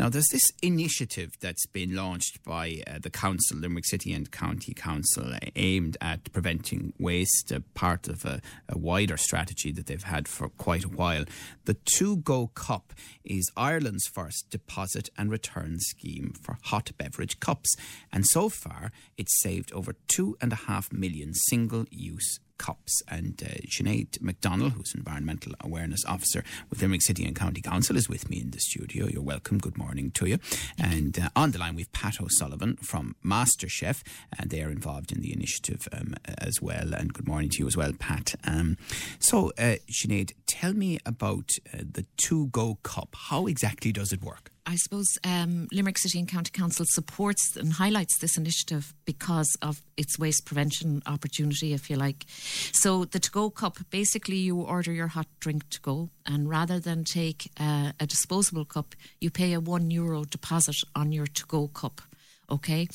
Now, there's this initiative that's been launched by uh, the council, Limerick City and County Council, aimed at preventing waste, uh, part of a, a, wider strategy that they've had for quite a while. The Two Go Cup is Ireland's first deposit and return scheme for hot beverage cups. And so far, it's saved over two and a half million single use cups. And uh, Sinead McDonald, who's Environmental Awareness Officer with Limerick City and County Council, is with me in the studio. You're welcome. Good morning to you. And uh, on the line, we've Pat O'Sullivan from MasterChef, and they are involved in the initiative um, as well. And good morning to you as well, Pat. Um, so, uh, Sinead, tell me about uh, the Two Go Cup. How exactly does it work? I suppose um, Limerick City and County Council supports and highlights this initiative because of its waste prevention opportunity, if you like. So, the to go cup basically, you order your hot drink to go, and rather than take uh, a disposable cup, you pay a one euro deposit on your to go cup. Okay,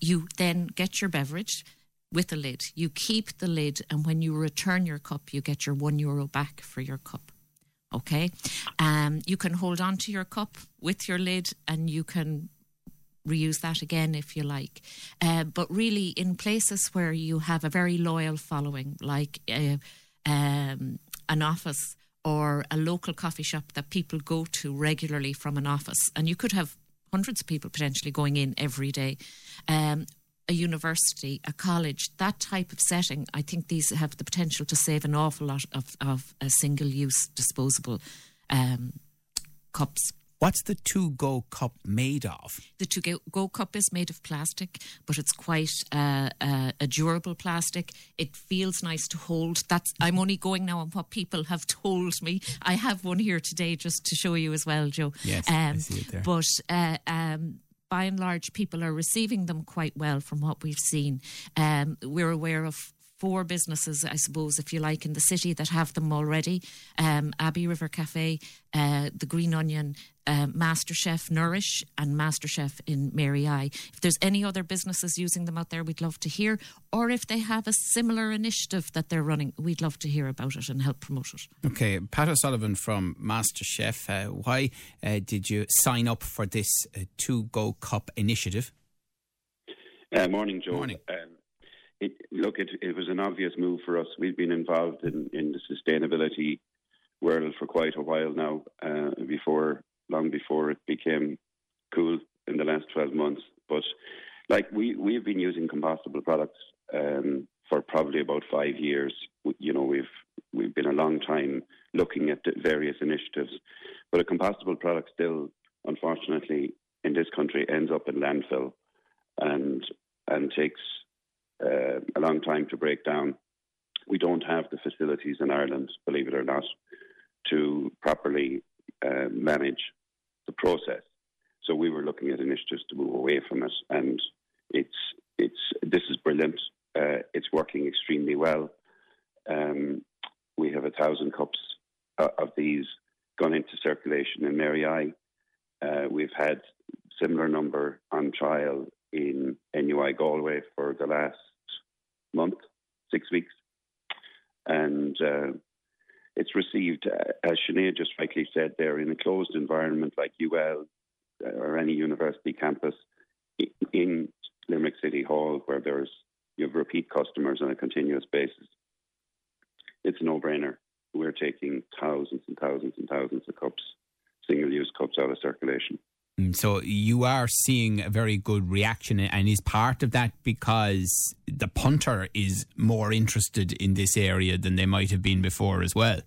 you then get your beverage with a lid. You keep the lid, and when you return your cup, you get your one euro back for your cup. Okay. Um, you can hold on to your cup with your lid and you can reuse that again if you like. Uh, but really, in places where you have a very loyal following, like uh, um, an office or a local coffee shop that people go to regularly from an office, and you could have hundreds of people potentially going in every day. Um, a university, a college, that type of setting, I think these have the potential to save an awful lot of, of uh, single use disposable um, cups. What's the two go cup made of? The two go cup is made of plastic, but it's quite uh, uh, a durable plastic. It feels nice to hold. That's I'm only going now on what people have told me. I have one here today just to show you as well, Joe. Yes, um, I see it there. But uh, um, by and large, people are receiving them quite well from what we've seen. Um, we're aware of four businesses, I suppose, if you like, in the city that have them already um, Abbey River Cafe, uh, the Green Onion, uh, MasterChef Nourish, and MasterChef in Mary I. If there's any other businesses using them out there, we'd love to hear. Or if they have a similar initiative that they're running, we'd love to hear about it and help promote it. Okay, Pat O'Sullivan from MasterChef, uh, why uh, did you sign up for this uh, To Go Cup initiative? Uh, morning, Joe. Morning. Um, it, look, it, it was an obvious move for us. We've been involved in, in the sustainability world for quite a while now, uh, before long before it became cool in the last 12 months. But like we, we've been using compostable products um, for probably about five years. You know, we've we've been a long time looking at various initiatives, but a compostable product still, unfortunately, in this country ends up in landfill, and and takes uh, a long time to break down. We don't have the facilities in Ireland, believe it or not, to properly uh, manage the process. So we were looking at initiatives to move away from it, and it's it's this is brilliant. Uh, it's working extremely well. Um, we have a thousand cups uh, of these gone into circulation in Mary I. Uh, we've had similar number on trial in NUI Galway for the last month, six weeks, and uh, it's received, uh, as Sinead just rightly said, there in a closed environment like UL uh, or any university campus in Limerick City Hall, where there's you have repeat customers on a continuous basis. It's a no-brainer. We're taking thousands and thousands and thousands of cups, single-use cups out of circulation. Mm, so you are seeing a very good reaction, and is part of that because the punter is more interested in this area than they might have been before as well.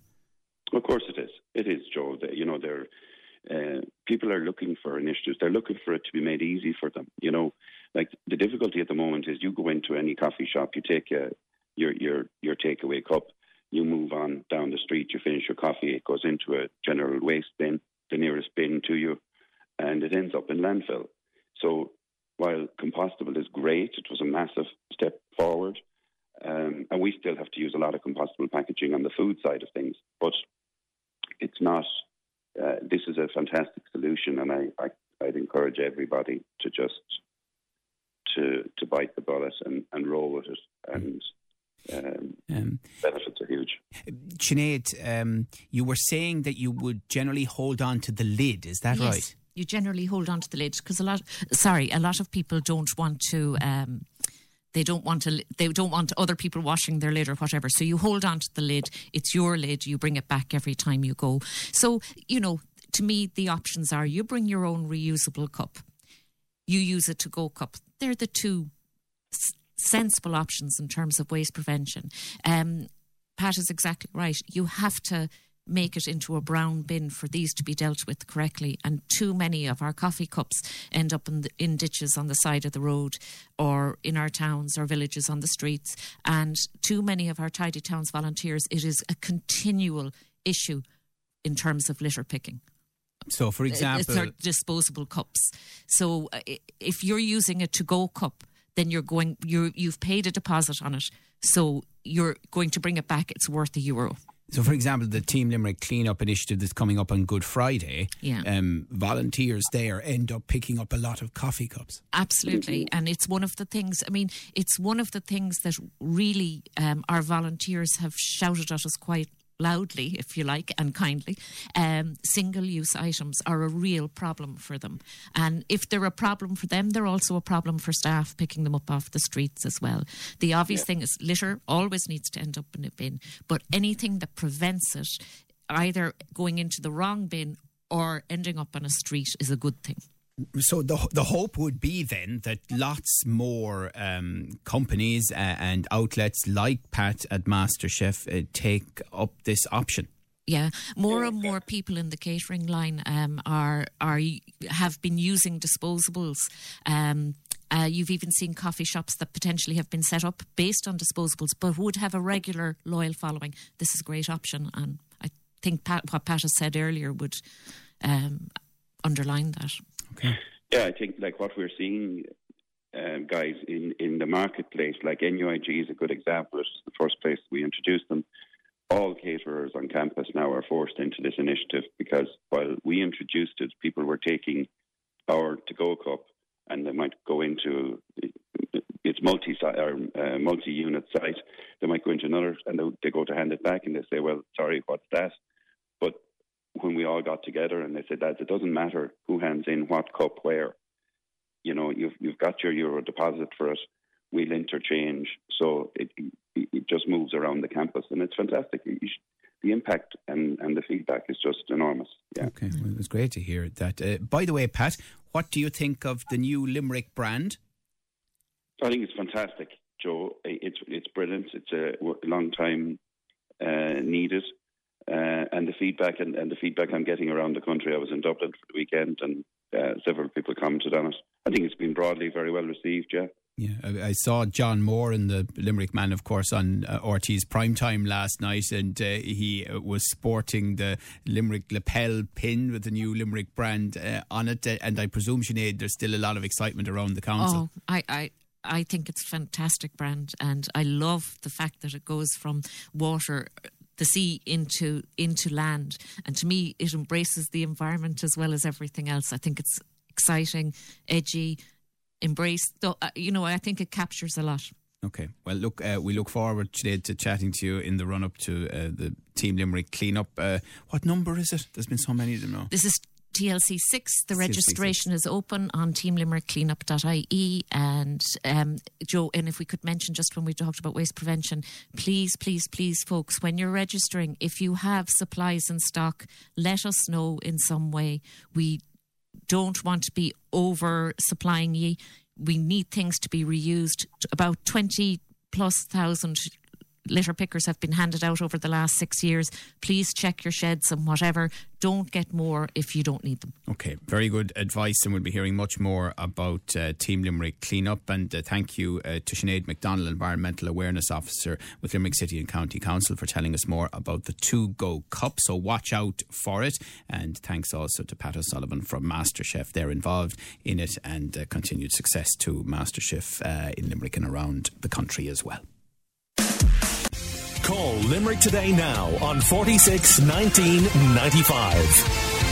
Of course, it is. It is, Joe. You know, they're uh, people are looking for initiatives. They're looking for it to be made easy for them. You know, like the difficulty at the moment is you go into any coffee shop, you take a, your your your takeaway cup, you move on down the street, you finish your coffee, it goes into a general waste bin, the nearest bin to you and it ends up in landfill. So while compostable is great, it was a massive step forward. Um, and we still have to use a lot of compostable packaging on the food side of things, but it's not. Uh, this is a fantastic solution, and I, I, would encourage encourage everybody to just to to bite the bullet and, and roll with it and um, um, benefits are huge. Sinead, um, you were saying that you would generally hold on to the lid. Is that yes, right? You generally hold on to the lid because a lot. Sorry, a lot of people don't want to. Um, they don't want to. They don't want other people washing their lid or whatever. So you hold on to the lid. It's your lid. You bring it back every time you go. So you know, to me, the options are: you bring your own reusable cup, you use a to-go cup. They're the two sensible options in terms of waste prevention. Um, Pat is exactly right. You have to make it into a brown bin for these to be dealt with correctly. And too many of our coffee cups end up in, the, in ditches on the side of the road or in our towns or villages on the streets. And too many of our Tidy Towns volunteers, it is a continual issue in terms of litter picking. So, for example, it's disposable cups. So, if you're using a to-go cup, then you're going you you've paid a deposit on it, so you're going to bring it back. It's worth a euro. So, for example, the Team Limerick cleanup initiative that's coming up on Good Friday, yeah. um, volunteers there end up picking up a lot of coffee cups. Absolutely. And it's one of the things, I mean, it's one of the things that really um, our volunteers have shouted at us quite loudly, if you like, and kindly, um, single use items are a real problem for them. And if they're a problem for them, they're also a problem for staff picking them up off the streets as well. The obvious yeah. thing is litter always needs to end up in a bin, but anything that prevents it either going into the wrong bin or ending up on a street is a good thing so the the hope would be then that lots more um, companies uh, and outlets like Pat at MasterChef uh, take up this option. Yeah, more and more people in the catering line um, are are have been using disposables. Um, uh, you've even seen coffee shops that potentially have been set up based on disposables, but would have a regular loyal following. This is a great option, and I think Pat, what Pat has said earlier would um, underline that. Okay. Yeah, I think like what we're seeing, uh, guys, in, in the marketplace, like NUIG is a good example. It's the first place we introduced them. All caterers on campus now are forced into this initiative because while we introduced it, people were taking our to-go cup and they might go into it's multi or uh, multi-unit site. They might go into another and they go to hand it back and they say, "Well, sorry, what's that?" When we all got together and they said, lads, it doesn't matter who hands in what cup where. You know, you've you've got your euro deposit for it. We'll interchange, so it it just moves around the campus, and it's fantastic. the impact and, and the feedback is just enormous. Yeah. Okay, well, it was great to hear that. Uh, by the way, Pat, what do you think of the new Limerick brand? I think it's fantastic, Joe. It's it's brilliant. It's a long time uh, needed. Uh, and the feedback and, and, the feedback I'm getting around the country. I was in Dublin for the weekend, and uh, several people commented on it. I think it's been broadly very well received. Yeah. Yeah, I, saw John Moore in the Limerick Man, of course, on uh, RTÉ's prime time last night, and uh, he uh, was sporting the Limerick lapel pin with the new Limerick brand uh, on it. Uh, and I presume, Sinead, there's still a lot of excitement around the council. Oh, I, I, I think it's a fantastic brand, and I love the fact that it goes from water the sea into into land. And to me, it embraces the environment as well as everything else. I think it's exciting, edgy, embrace. Uh, you know, I think it captures a lot. Okay. Well, look, uh, we look forward today to chatting to you in the run up to uh, the Team Limerick cleanup. Uh, what number is it? There's been so many of them now. This is TLC 6. The registration is open on teamlimerickcleanup.ie. And um, Joe, and if we could mention just when we talked about waste prevention, please, please, please, folks, when you're registering, if you have supplies in stock, let us know in some way. We don't want to be over supplying ye. We need things to be reused. About 20 plus thousand litter pickers have been handed out over the last six years. Please check your sheds and whatever. Don't get more if you don't need them. Okay, very good advice, and we'll be hearing much more about uh, Team Limerick cleanup. And uh, thank you uh, to Sinead McDonald, Environmental Awareness Officer with Limerick City and County Council, for telling us more about the Two Go Cup. So watch out for it. And thanks also to Pat O'Sullivan from MasterChef. They're involved in it, and uh, continued success to MasterChef uh, in Limerick and around the country as well. Call Limerick today now on 46 1995.